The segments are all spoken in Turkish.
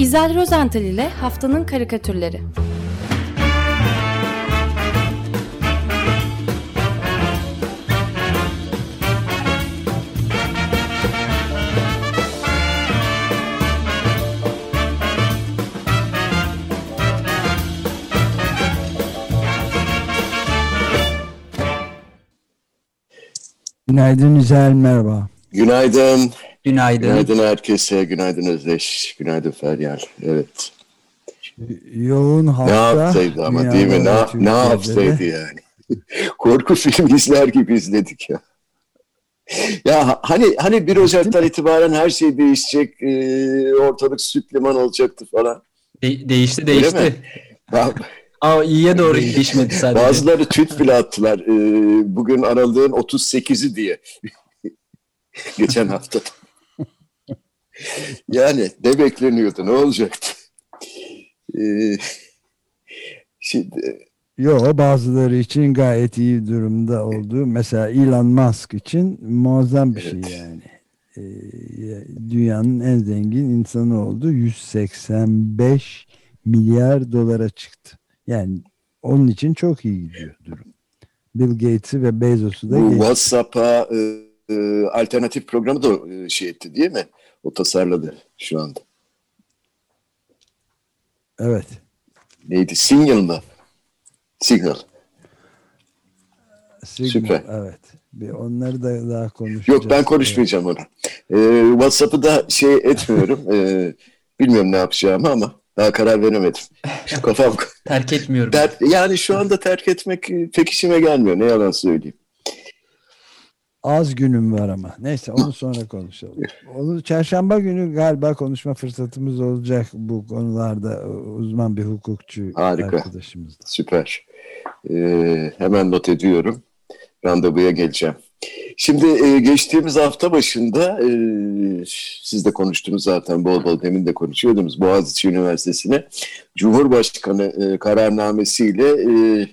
İzel Rozental ile Haftanın Karikatürleri Günaydın İzel, merhaba. Günaydın. Günaydın. Günaydın herkese. Günaydın Özdeş. Günaydın Feryal. Evet. Yoğun hafta. Ne yapsaydı ama değil mi? Ne, ne yapsaydı yani? Korku filmi izler gibi izledik ya. Ya hani hani 1 Ocak'tan itibaren her şey değişecek, e, ortalık süt liman olacaktı falan. De- değişti değişti. Aa iyiye doğru değişmedi sadece. bazıları tweet bile attılar. e, bugün aralığın 38'i diye. Geçen hafta. Yani ne bekleniyordu, ne olacaktı? E, şimdi Yo bazıları için gayet iyi durumda oldu. Mesela Elon Musk için muazzam bir şey Evet. yani. Ee, dünyanın en zengin insanı oldu. 185 milyar dolara çıktı. Yani onun için çok iyi gidiyor durum. Bill Gates'i ve Bezos'u da Bu. WhatsApp'a e, e, alternatif programı da e, şey etti değil mi? O tasarladı şu anda. Evet. Neydi? Signal mı? Signal. Signal, Süper. Evet. Bir onları da daha konuşacağız. Yok ben konuşmayacağım onu. E, WhatsApp'ı da şey etmiyorum. E, bilmiyorum ne yapacağımı ama daha karar veremedim. Şu kafam Terk etmiyorum. der, yani şu anda terk etmek e, pek işime gelmiyor. Ne yalan söyleyeyim. Az günüm var ama. Neyse onu sonra konuşalım. Onu çarşamba günü galiba konuşma fırsatımız olacak bu konularda uzman bir hukukçu Harika. arkadaşımızla. Süper. Ee, hemen not ediyorum. Randevuya geleceğim. Şimdi e, geçtiğimiz hafta başında e, siz de konuştunuz zaten bol bol demin de konuşuyordunuz. Boğaziçi Üniversitesi'ne Cumhurbaşkanı e, kararnamesiyle e,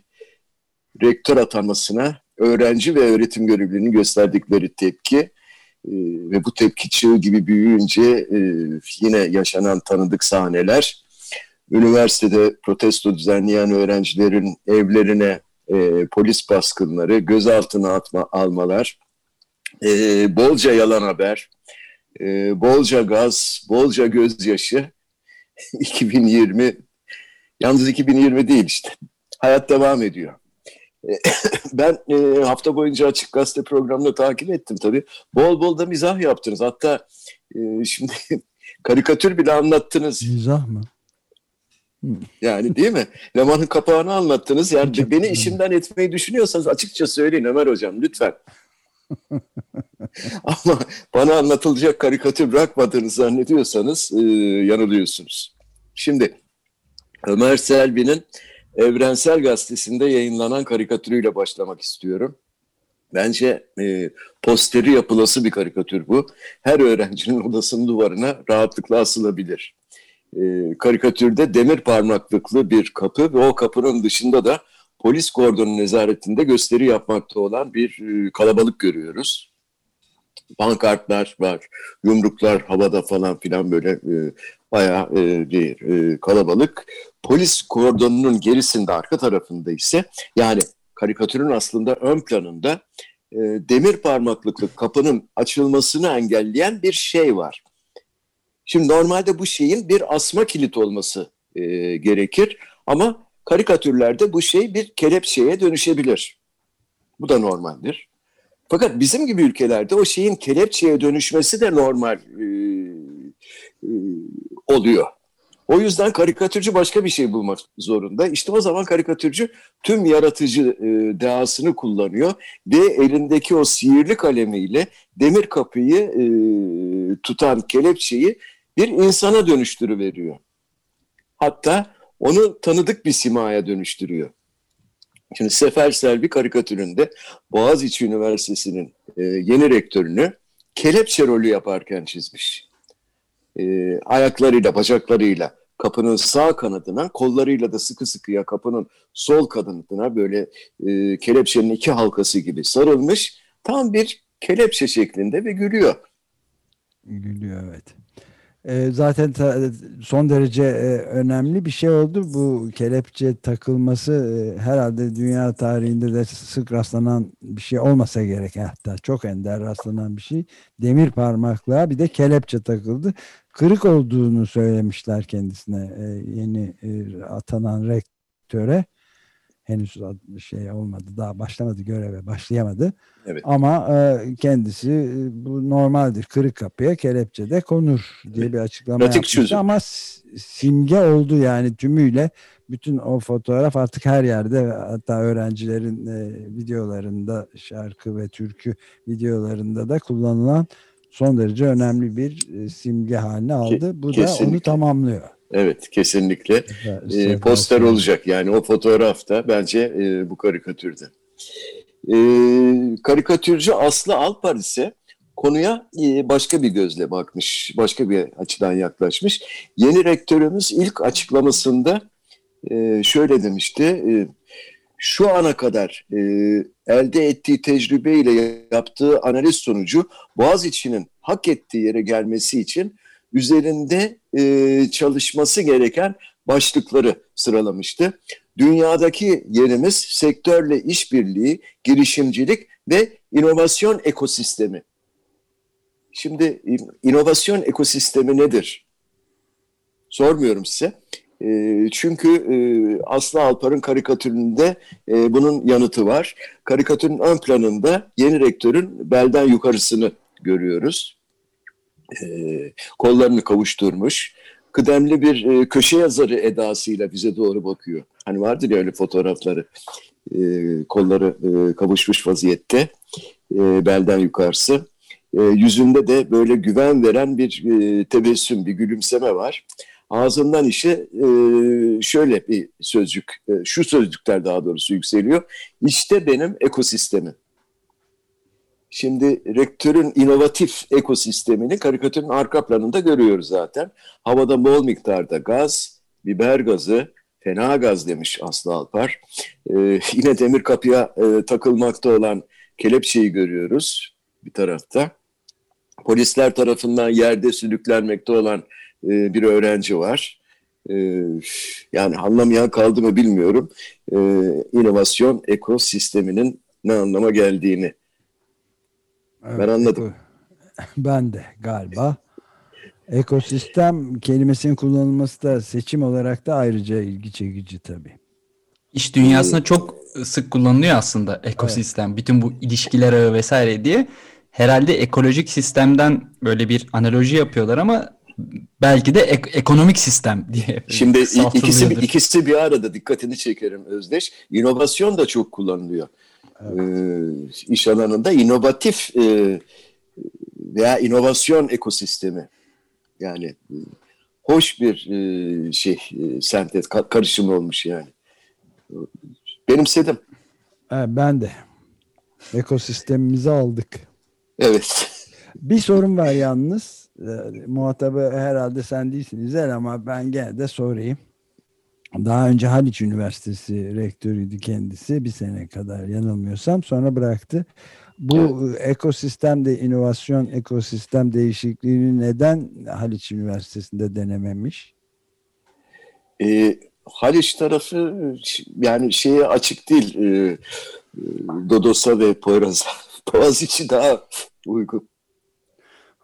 rektör atanmasına öğrenci ve öğretim görevlilerinin gösterdikleri tepki e, ve bu tepki çığ gibi büyüyünce e, yine yaşanan tanıdık sahneler üniversitede protesto düzenleyen öğrencilerin evlerine e, polis baskınları, gözaltına atma, almalar, e, bolca yalan haber, e, bolca gaz, bolca gözyaşı 2020 yalnız 2020 değil işte. Hayat devam ediyor. E, ben e, hafta boyunca Açık Gazete programını takip ettim tabii. Bol bol da mizah yaptınız. Hatta e, şimdi karikatür bile anlattınız. Mizah mı? Yani değil mi? Leman'ın kapağını anlattınız. Yani beni işimden etmeyi düşünüyorsanız açıkça söyleyin Ömer Hocam lütfen. Ama bana anlatılacak karikatür bırakmadığını zannediyorsanız e, yanılıyorsunuz. Şimdi Ömer Selvi'nin Evrensel Gazetesi'nde yayınlanan karikatürüyle başlamak istiyorum. Bence e, posteri yapılası bir karikatür bu. Her öğrencinin odasının duvarına rahatlıkla asılabilir e, karikatürde demir parmaklıklı bir kapı ve o kapının dışında da polis kordonu nezaretinde gösteri yapmakta olan bir e, kalabalık görüyoruz. Pankartlar var, yumruklar havada falan filan böyle e, bayağı e, bir e, kalabalık. Polis kordonunun gerisinde arka tarafında ise yani karikatürün aslında ön planında e, demir parmaklıklı kapının açılmasını engelleyen bir şey var. Şimdi normalde bu şeyin bir asma kilit olması e, gerekir ama karikatürlerde bu şey bir kelepçeye dönüşebilir. Bu da normaldir. Fakat bizim gibi ülkelerde o şeyin kelepçeye dönüşmesi de normal e, e, oluyor. O yüzden karikatürcü başka bir şey bulmak zorunda. İşte o zaman karikatürcü tüm yaratıcı e, dehasını kullanıyor ve elindeki o sihirli kalemiyle demir kapıyı e, tutan kelepçeyi bir insana dönüştürüveriyor. Hatta onu tanıdık bir simaya dönüştürüyor. Şimdi Sefer Selvi karikatüründe Boğaziçi Üniversitesi'nin e, yeni rektörünü kelepçe rolü yaparken çizmiş. E, ayaklarıyla, bacaklarıyla kapının sağ kanadına, kollarıyla da sıkı sıkıya kapının sol kanadına böyle e, kelepçenin iki halkası gibi sarılmış. Tam bir kelepçe şeklinde ve gülüyor. Gülüyor evet. E, zaten son derece e, önemli bir şey oldu. Bu kelepçe takılması e, herhalde dünya tarihinde de sık rastlanan bir şey olmasa gerek. Hatta çok ender rastlanan bir şey. Demir parmaklığa bir de kelepçe takıldı. Kırık olduğunu söylemişler kendisine e, yeni atanan rektöre henüz şey olmadı daha başlamadı göreve başlayamadı. Evet. Ama e, kendisi e, bu normaldir kırık kapıya kelepçe de konur diye bir açıklama Pratik yapmıştı çözüm. ama simge oldu yani tümüyle bütün o fotoğraf artık her yerde hatta öğrencilerin e, videolarında şarkı ve türkü videolarında da kullanılan son derece önemli bir e, simge haline aldı. Bu kesinlikle. da onu tamamlıyor. Evet kesinlikle. E, poster olacak yani o fotoğrafta bence e, bu karikatürde. E, karikatürcü Aslı Alpar ise konuya e, başka bir gözle bakmış, başka bir açıdan yaklaşmış. Yeni rektörümüz ilk açıklamasında e, şöyle demişti, e, şu ana kadar e, elde ettiği tecrübeyle yaptığı analiz sonucu Boğaziçi'nin hak ettiği yere gelmesi için üzerinde e, çalışması gereken başlıkları sıralamıştı. Dünyadaki yerimiz sektörle işbirliği, girişimcilik ve inovasyon ekosistemi. Şimdi inovasyon ekosistemi nedir? Sormuyorum size. E, çünkü e, Aslı Alpar'ın karikatüründe e, bunun yanıtı var. Karikatürün ön planında yeni rektörün belden yukarısını görüyoruz. E, kollarını kavuşturmuş. Kıdemli bir e, köşe yazarı edasıyla bize doğru bakıyor. Hani vardır ya öyle fotoğrafları. E, kolları e, kavuşmuş vaziyette. E, belden yukarısı. E, yüzünde de böyle güven veren bir e, tebessüm, bir gülümseme var. Ağzından işe e, şöyle bir sözcük, e, şu sözcükler daha doğrusu yükseliyor. İşte benim ekosistemim. Şimdi rektörün inovatif ekosistemini karikatürün arka planında görüyoruz zaten. Havada bol miktarda gaz, biber gazı, fena gaz demiş Aslı Alpar. Ee, yine demir kapıya e, takılmakta olan kelepçeyi görüyoruz bir tarafta. Polisler tarafından yerde sülüklenmekte olan e, bir öğrenci var. E, yani anlamayan kaldı mı bilmiyorum. E, inovasyon ekosisteminin ne anlama geldiğini. Evet, ben anladım. Ben de galiba. Ekosistem kelimesinin kullanılması da seçim olarak da ayrıca ilgi çekici tabii. İş dünyasında çok sık kullanılıyor aslında ekosistem. Evet. Bütün bu ilişkiler ağı vesaire diye. Herhalde ekolojik sistemden böyle bir analoji yapıyorlar ama belki de ek- ekonomik sistem diye. Şimdi ikisi ikisi bir arada dikkatini çekerim Özdeş. İnovasyon da çok kullanılıyor. Evet. Ee, iş alanında inovatif e, veya inovasyon ekosistemi yani hoş bir e, şey e, sentez karışım olmuş yani. Benimsedim. Evet, ben de. Ekosistemimizi aldık. Evet. Bir sorun var yalnız. E, muhatabı herhalde sen değilsin İzel ama ben gene de sorayım. Daha önce Haliç Üniversitesi rektörüydü kendisi bir sene kadar yanılmıyorsam sonra bıraktı. Bu evet. ekosistemde inovasyon ekosistem değişikliğini neden Haliç Üniversitesi'nde denememiş? E, Haliç tarafı yani şeye açık değil. E, Dodos'a ve Poyraz'a. Boğaziçi daha uygun.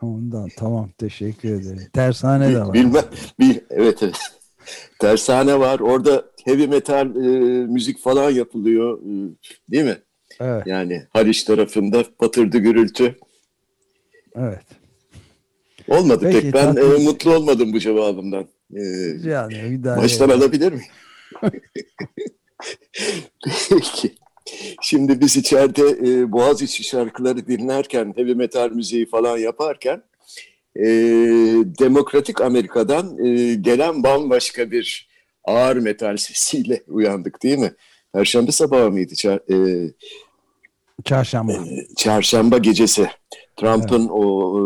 Ondan tamam teşekkür ederim. Tershane de var. Bilmem. Bil, evet evet. Tershane var. Orada heavy metal e, müzik falan yapılıyor. E, değil mi? Evet. Yani Haliç tarafında patırdı gürültü. Evet. Olmadı Peki, pek. Ben e, mutlu olmadım bu cevabımdan. E, yani, baştan yani. alabilir miyim? Peki. Şimdi biz içeride e, Boğaziçi şarkıları dinlerken, heavy metal müziği falan yaparken e, Demokratik Amerika'dan e, gelen bambaşka bir ağır metal sesiyle uyandık değil mi? Perşembe sabahı mıydı? Çar, e, çarşamba. E, çarşamba gecesi. Trump'ın evet. o e,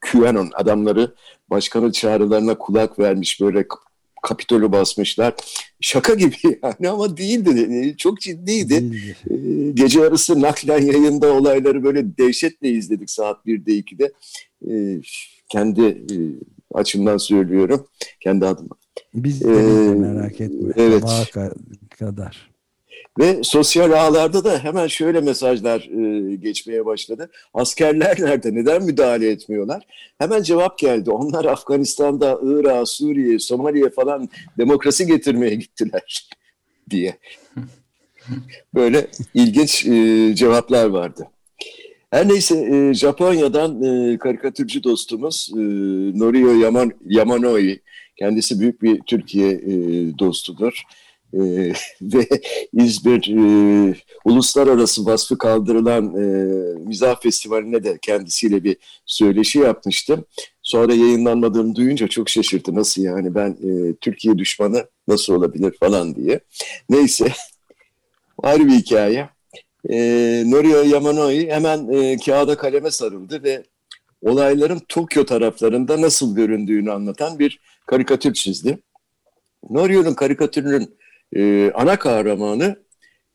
QAnon adamları başkanın çağrılarına kulak vermiş böyle Kapitolü basmışlar. Şaka gibi yani ama değildi. Çok ciddiydi. Değildi. Gece yarısı naklen yayında olayları böyle dehşetle izledik saat 1'de 2'de. kendi e, açımdan söylüyorum. Kendi adıma. Biz de, Ee, merak etme. evet. Sabaha ka- kadar. Ve sosyal ağlarda da hemen şöyle mesajlar e, geçmeye başladı. Askerler nerede? Neden müdahale etmiyorlar? Hemen cevap geldi. Onlar Afganistan'da, Irak'a, Suriye, Somali'ye falan demokrasi getirmeye gittiler diye. Böyle ilginç e, cevaplar vardı. Her neyse e, Japonya'dan e, karikatürcü dostumuz e, Norio Yaman, Yamanoi, kendisi büyük bir Türkiye e, dostudur. E, ve İzmir e, uluslararası vasfı kaldırılan e, mizah festivaline de kendisiyle bir söyleşi yapmıştım. Sonra yayınlanmadığını duyunca çok şaşırdı. Nasıl yani ben e, Türkiye düşmanı nasıl olabilir falan diye. Neyse ayrı bir hikaye. E, Norio Yamanoi hemen e, kağıda kaleme sarıldı ve olayların Tokyo taraflarında nasıl göründüğünü anlatan bir karikatür çizdi. Norio'nun karikatürünün e, ana kahramanı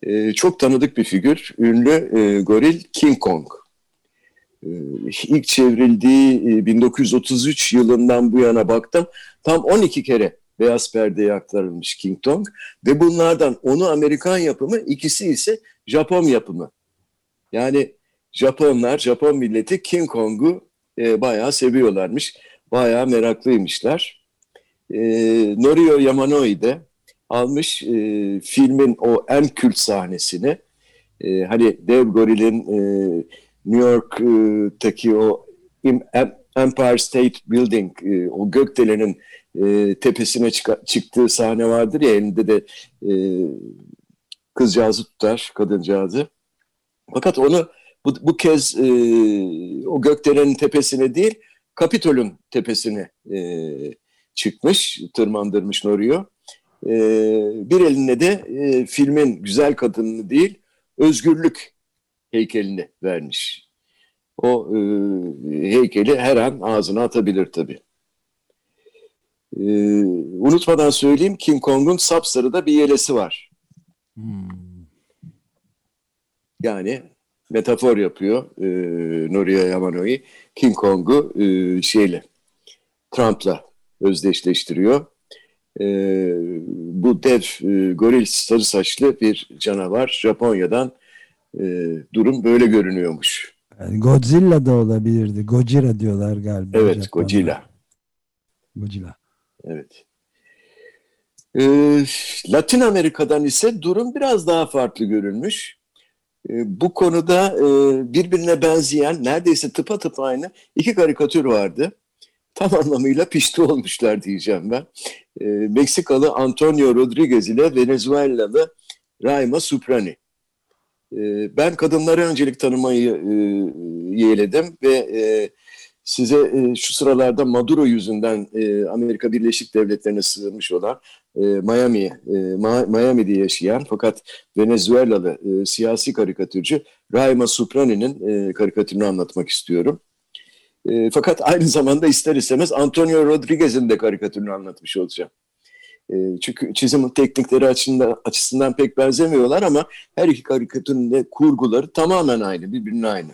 e, çok tanıdık bir figür, ünlü e, goril King Kong. E, ilk çevrildiği e, 1933 yılından bu yana baktım. Tam 12 kere beyaz perdeye aktarılmış King Kong ve bunlardan onu Amerikan yapımı, ikisi ise Japon yapımı. Yani Japonlar, Japon milleti King Kong'u e, bayağı seviyorlarmış, bayağı meraklıymışlar. E, Norio Yamanoi de almış e, filmin o en kült sahnesini. E, hani dev gorilin e, New York'taki o Empire State Building, e, o gökdelenin e, tepesine çık çıktığı sahne vardır ya elinde de e, kızcağızı tutar, kadıncağızı. Fakat onu bu, bu kez e, o gökdelenin tepesine değil, Kapitol'ün tepesine e, çıkmış, tırmandırmış Norio. E, bir eline de e, filmin güzel kadınını değil, özgürlük heykelini vermiş. O e, heykeli her an ağzına atabilir tabii. E, unutmadan söyleyeyim King Kong'un sapsarıda bir yelesi var. Hmm. Yani metafor yapıyor e, Noria Yamanoi. King Kong'u e, şeyle Trump'la özdeşleştiriyor. E, bu dev e, goril sarı saçlı bir canavar Japonya'dan e, durum böyle görünüyormuş. Yani Godzilla da olabilirdi. Gojira diyorlar galiba. Evet Japonlar. Godzilla. Godzilla. Evet. E, Latin Amerika'dan ise durum biraz daha farklı görünmüş. E, bu konuda e, birbirine benzeyen neredeyse tıpa aynı iki karikatür vardı. Tam anlamıyla pişti olmuşlar diyeceğim ben. E, Meksikalı Antonio Rodriguez ile Venezuelalı Raima Suprani. E, ben kadınlara öncelik tanımayı e, yeğledim ve e, size e, şu sıralarda Maduro yüzünden e, Amerika Birleşik Devletleri'ne sığınmış olan e, Miami, e, Miami'de yaşayan fakat Venezuelalı e, siyasi karikatürcü Raima Suprani'nin e, karikatürünü anlatmak istiyorum. E, fakat aynı zamanda ister istemez Antonio Rodriguez'in de karikatürünü anlatmış olacağım. E, çünkü çizim teknikleri açısından, açısından pek benzemiyorlar ama her iki karikatürün de kurguları tamamen aynı, birbirine aynı.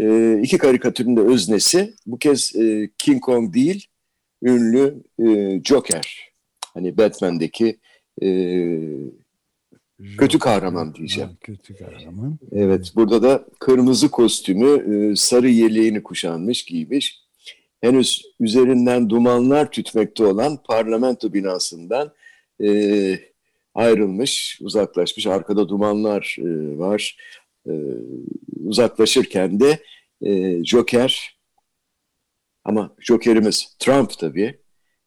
E, iki karikatürün de öznesi bu kez e, King Kong değil, ünlü e, Joker. Hani Batman'deki e, kötü kahraman diyeceğim. Ha, kötü kahraman. Evet, burada da kırmızı kostümü, e, sarı yeleğini kuşanmış, giymiş. Henüz üzerinden dumanlar tütmekte olan parlamento binasından e, ayrılmış, uzaklaşmış. Arkada dumanlar e, var. E, uzaklaşırken de e, Joker, ama Joker'imiz Trump tabii.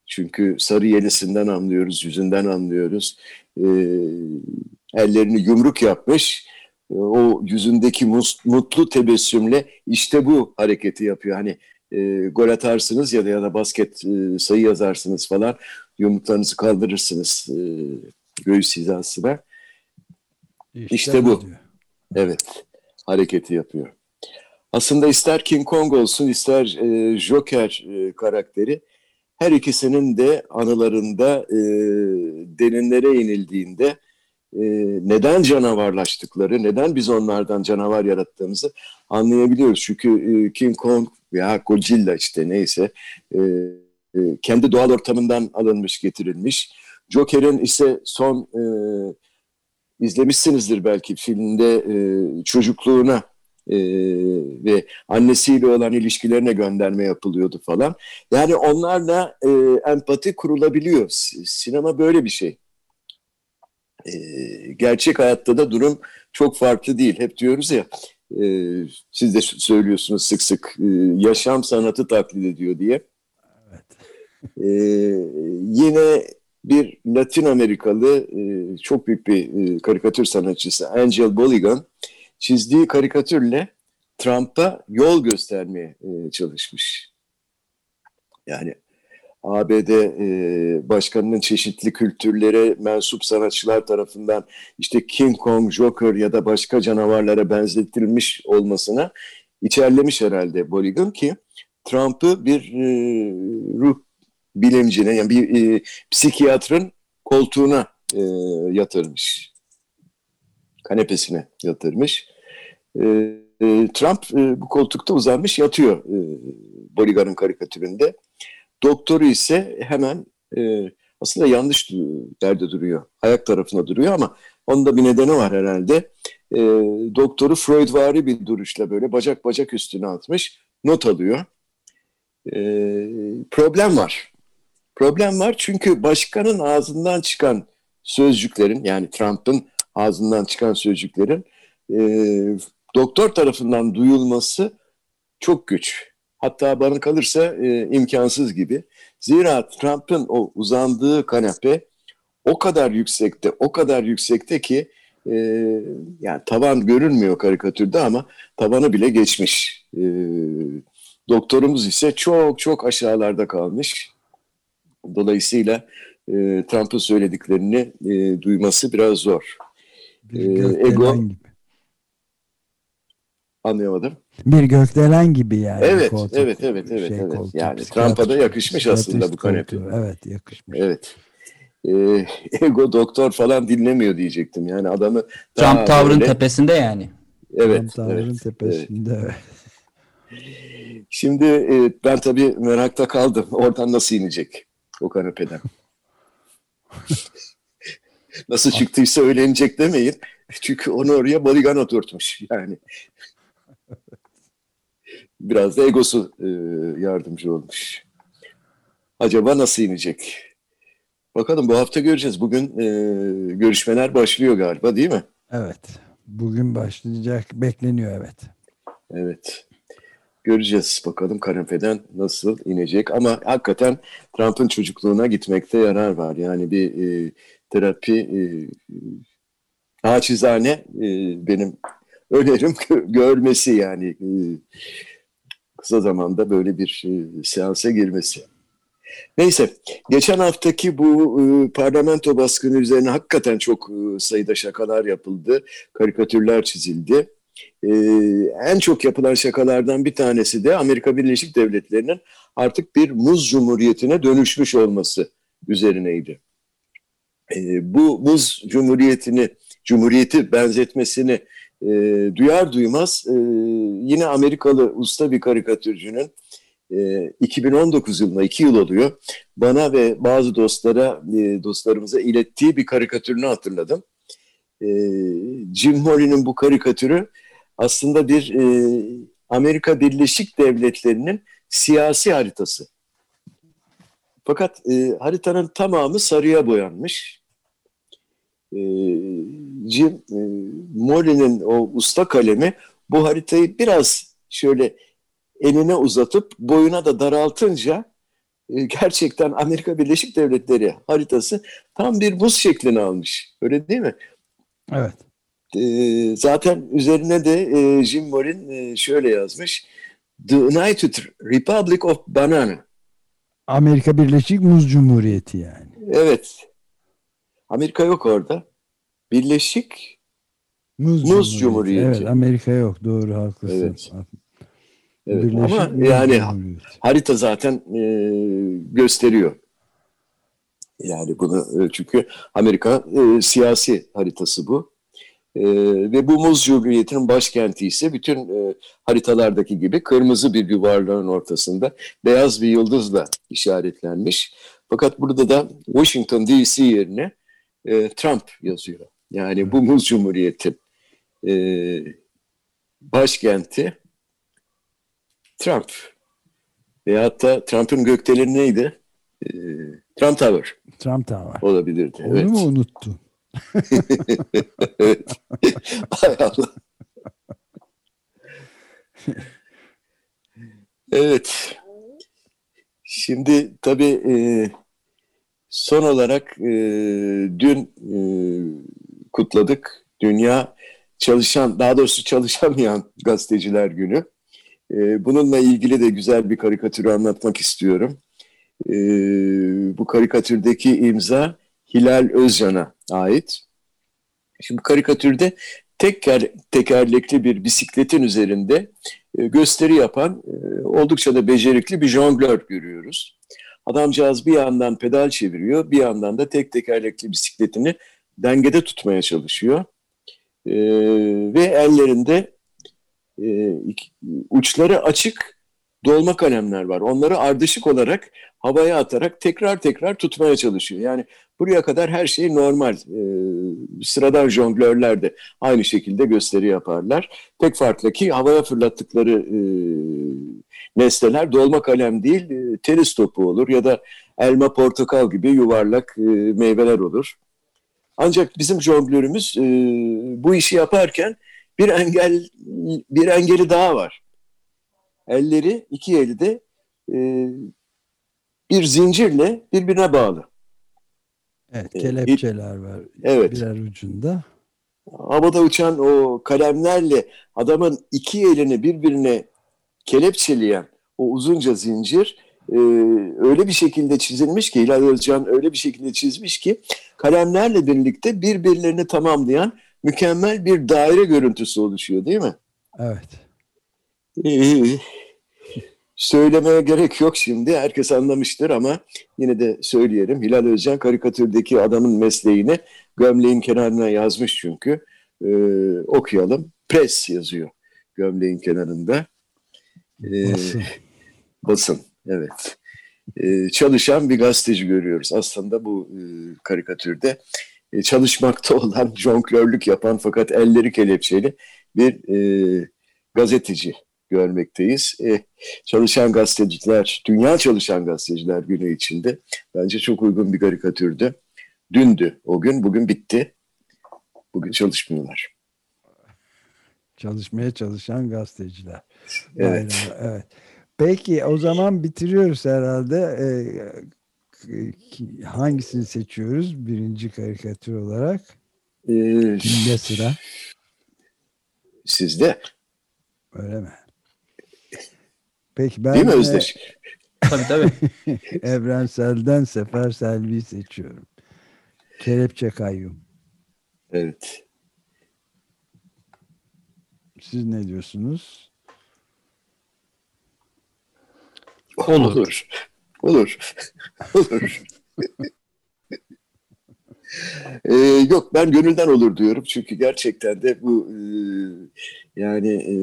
Çünkü sarı yelisinden anlıyoruz, yüzünden anlıyoruz. E, ellerini yumruk yapmış. E, o yüzündeki mutlu tebessümle işte bu hareketi yapıyor. Hani e, gol atarsınız ya da ya da basket e, sayı yazarsınız falan. Yumruklarınızı kaldırırsınız e, göğüs hizasına. İşte, İşte bu. diyor. Evet, hareketi yapıyor. Aslında ister King Kong olsun, ister e, Joker e, karakteri, her ikisinin de anılarında e, derinlere inildiğinde e, neden canavarlaştıkları, neden biz onlardan canavar yarattığımızı anlayabiliyoruz. Çünkü e, King Kong veya Godzilla işte neyse e, e, kendi doğal ortamından alınmış getirilmiş. Joker'in ise son izlemişsinizdir belki filmde çocukluğuna e, ve annesiyle olan ilişkilerine gönderme yapılıyordu falan. Yani onlarla e, empati kurulabiliyor. Sinema böyle bir şey. E, gerçek hayatta da durum çok farklı değil. Hep diyoruz ya, e, siz de söylüyorsunuz sık sık, e, yaşam sanatı taklit ediyor diye. E, yine bir Latin Amerikalı e, çok büyük bir e, karikatür sanatçısı Angel Boligan çizdiği karikatürle Trump'a yol göstermeye e, çalışmış. Yani ABD e, başkanının çeşitli kültürlere mensup sanatçılar tarafından işte King Kong, Joker ya da başka canavarlara benzetilmiş olmasına içerlemiş herhalde Boligan ki Trump'ı bir e, ruh bilimcine yani bir e, psikiyatrın koltuğuna e, yatırmış. Kanepesine yatırmış. E, e, Trump e, bu koltukta uzanmış yatıyor e, Boligar'ın karikatüründe. Doktoru ise hemen e, aslında yanlış yerde duruyor. Ayak tarafına duruyor ama onun da bir nedeni var herhalde. E, doktoru Freudvari bir duruşla böyle bacak bacak üstüne atmış. Not alıyor. E, problem var. Problem var çünkü başkanın ağzından çıkan sözcüklerin yani Trump'ın ağzından çıkan sözcüklerin e, doktor tarafından duyulması çok güç. Hatta bana kalırsa e, imkansız gibi. Zira Trump'ın o uzandığı kanepe o kadar yüksekte, o kadar yüksekte ki e, yani tavan görünmüyor karikatürde ama tavanı bile geçmiş. E, doktorumuz ise çok çok aşağılarda kalmış. Dolayısıyla e, Trump'ın söylediklerini e, duyması biraz zor. Bir gökdelen ego- gibi. Anlayamadım. Bir gökdelen gibi yani. Evet, koltuk, evet, evet, evet, evet. koltuk, Yani Trump'a da yakışmış aslında bu kanepe. koltuğu. Evet yakışmış. Evet. Ee, ego doktor falan dinlemiyor diyecektim. Yani adamı Trump tavrın böyle- tepesinde yani. Evet, Tam Tanrı'nın evet, tepesinde. Evet. Şimdi e, ben tabii merakta kaldım. Oradan nasıl inecek o kanepeden? nasıl çıktıysa öyle inecek demeyin. Çünkü onu oraya bodygun oturtmuş yani. Biraz da egosu e, yardımcı olmuş. Acaba nasıl inecek? Bakalım bu hafta göreceğiz. Bugün e, görüşmeler başlıyor galiba değil mi? evet. Bugün başlayacak. Bekleniyor evet. Evet. Göreceğiz bakalım kanepeden nasıl inecek. Ama hakikaten Trump'ın çocukluğuna gitmekte yarar var. Yani bir e, terapi e, naçizane e, benim önerim gö- görmesi yani e, kısa zamanda böyle bir e, seansa girmesi. Neyse, geçen haftaki bu e, parlamento baskını üzerine hakikaten çok e, sayıda şakalar yapıldı, karikatürler çizildi. E, en çok yapılan şakalardan bir tanesi de Amerika Birleşik Devletleri'nin artık bir muz cumhuriyetine dönüşmüş olması üzerineydi. E, bu muz cumhuriyetini, cumhuriyeti benzetmesini e, duyar duymaz e, yine Amerikalı usta bir karikatürcünün e, 2019 yılında iki yıl oluyor. Bana ve bazı dostlara, e, dostlarımıza ilettiği bir karikatürünü hatırladım. E, Jim Morrion'un bu karikatürü aslında bir e, Amerika Birleşik Devletleri'nin siyasi haritası. Fakat e, haritanın tamamı sarıya boyanmış. E, Jim e, Morrion'un o usta kalemi bu haritayı biraz şöyle eline uzatıp boyuna da daraltınca e, gerçekten Amerika Birleşik Devletleri haritası tam bir buz şeklini almış. Öyle değil mi? Evet. E, zaten üzerine de e, Jim Morin e, şöyle yazmış. The United Republic of Banana. Amerika Birleşik Muz Cumhuriyeti yani. Evet. Amerika yok orada. Birleşik Muz, Muz Cumhuriyeti. Evet Amerika yok doğru haklısın. Evet. Evet. Birleşik Ama Muz yani Cumhuriyeti. harita zaten e, gösteriyor. Yani bunu e, çünkü Amerika e, siyasi haritası bu. E, ve bu muz cumhuriyetinin başkenti ise bütün e, haritalardaki gibi kırmızı bir yuvarlağın ortasında beyaz bir yıldızla işaretlenmiş. Fakat burada da Washington DC yerine e, Trump yazıyor. Yani bu muz cumhuriyeti e, başkenti Trump. Ve hatta Trump'ın gökdeleni neydi? E, Trump Tower. Trump Tower. Olabilirdi. Onu evet. mu unuttu? evet. Hay Allah. evet. Şimdi tabii e, son olarak e, dün e, kutladık Dünya Çalışan, daha doğrusu çalışamayan gazeteciler günü. E, bununla ilgili de güzel bir karikatürü anlatmak istiyorum. E, bu karikatürdeki imza Hilal Özcan'a ait. Şimdi karikatürde teker, tekerlekli bir bisikletin üzerinde e, gösteri yapan e, oldukça da becerikli bir jonglör görüyoruz. Adamcağız bir yandan pedal çeviriyor, bir yandan da tek tekerlekli bisikletini dengede tutmaya çalışıyor. E, ve ellerinde e, uçları açık dolma kalemler var. Onları ardışık olarak havaya atarak tekrar tekrar tutmaya çalışıyor. Yani buraya kadar her şey normal. E, sıradan jonglörler de aynı şekilde gösteri yaparlar. Tek farklı ki havaya fırlattıkları e, nesneler dolma kalem değil, e, tenis topu olur ya da elma portakal gibi yuvarlak e, meyveler olur. Ancak bizim jonglörümüz e, bu işi yaparken bir engel bir engeli daha var. Elleri iki eli de e, bir zincirle birbirine bağlı. Evet, E, kelepçeler var. Evet. Birer ucunda. Havada uçan o kalemlerle adamın iki elini birbirine kelepçeleyen o uzunca zincir e, öyle bir şekilde çizilmiş ki Hilal Özcan öyle bir şekilde çizmiş ki kalemlerle birlikte birbirlerini tamamlayan mükemmel bir daire görüntüsü oluşuyor değil mi? Evet. Ee, Söylemeye gerek yok şimdi. Herkes anlamıştır ama yine de söyleyelim. Hilal Özcan karikatürdeki adamın mesleğini gömleğin kenarına yazmış çünkü. Ee, okuyalım. Pres yazıyor gömleğin kenarında. Ee, Basın. basın, evet. Ee, çalışan bir gazeteci görüyoruz. Aslında bu e, karikatürde e, çalışmakta olan, jonglörlük yapan fakat elleri kelepçeli bir e, gazeteci görmekteyiz. E, çalışan gazeteciler, Dünya Çalışan Gazeteciler Günü içinde bence çok uygun bir karikatürdü. Dündü o gün, bugün bitti. Bugün çalışmıyorlar. Çalışmaya çalışan gazeteciler. Evet. Evet. Peki o zaman bitiriyoruz herhalde. Ee, hangisini seçiyoruz birinci karikatür olarak? Ee, Kimde sıra? sizde, Öyle mi? Peki ben değil mi de Özdeş? Tabii tabii. Evrensel'den Sefer Selvi'yi seçiyorum. Kelepçe kayyum. Evet. Siz ne diyorsunuz? Olur. Olur. Olur. Olur. Ee, yok ben gönülden olur diyorum. Çünkü gerçekten de bu e, yani e,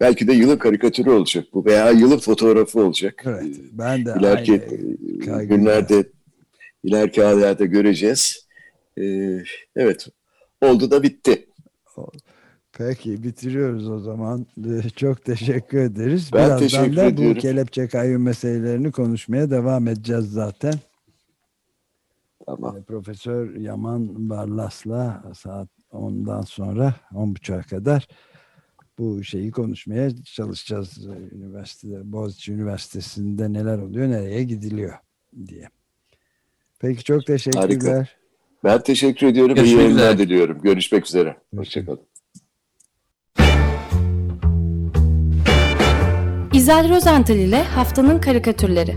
belki de yılın karikatürü olacak bu veya yılın fotoğrafı olacak. Evet. Ben de İleriki aynı günlerde ileriki aylarda göreceğiz. Ee, evet. Oldu da bitti. Peki bitiriyoruz o zaman. Ee, Çok teşekkür ederiz. Ben Birazdan teşekkür da ediyorum. bu kelepçe kayyum meselelerini konuşmaya devam edeceğiz zaten. Tamam. Ee, Profesör Yaman Barlas'la saat 10'dan sonra 10.30'a kadar bu şeyi konuşmaya çalışacağız. Ee, Üniversitede, Boğaziçi Üniversitesi'nde neler oluyor, nereye gidiliyor diye. Peki çok teşekkürler. Ben teşekkür ediyorum. Görüşmek İyi yayınlar diliyorum. Görüşmek üzere. Hoşçakalın. İzel Rozental ile Haftanın Karikatürleri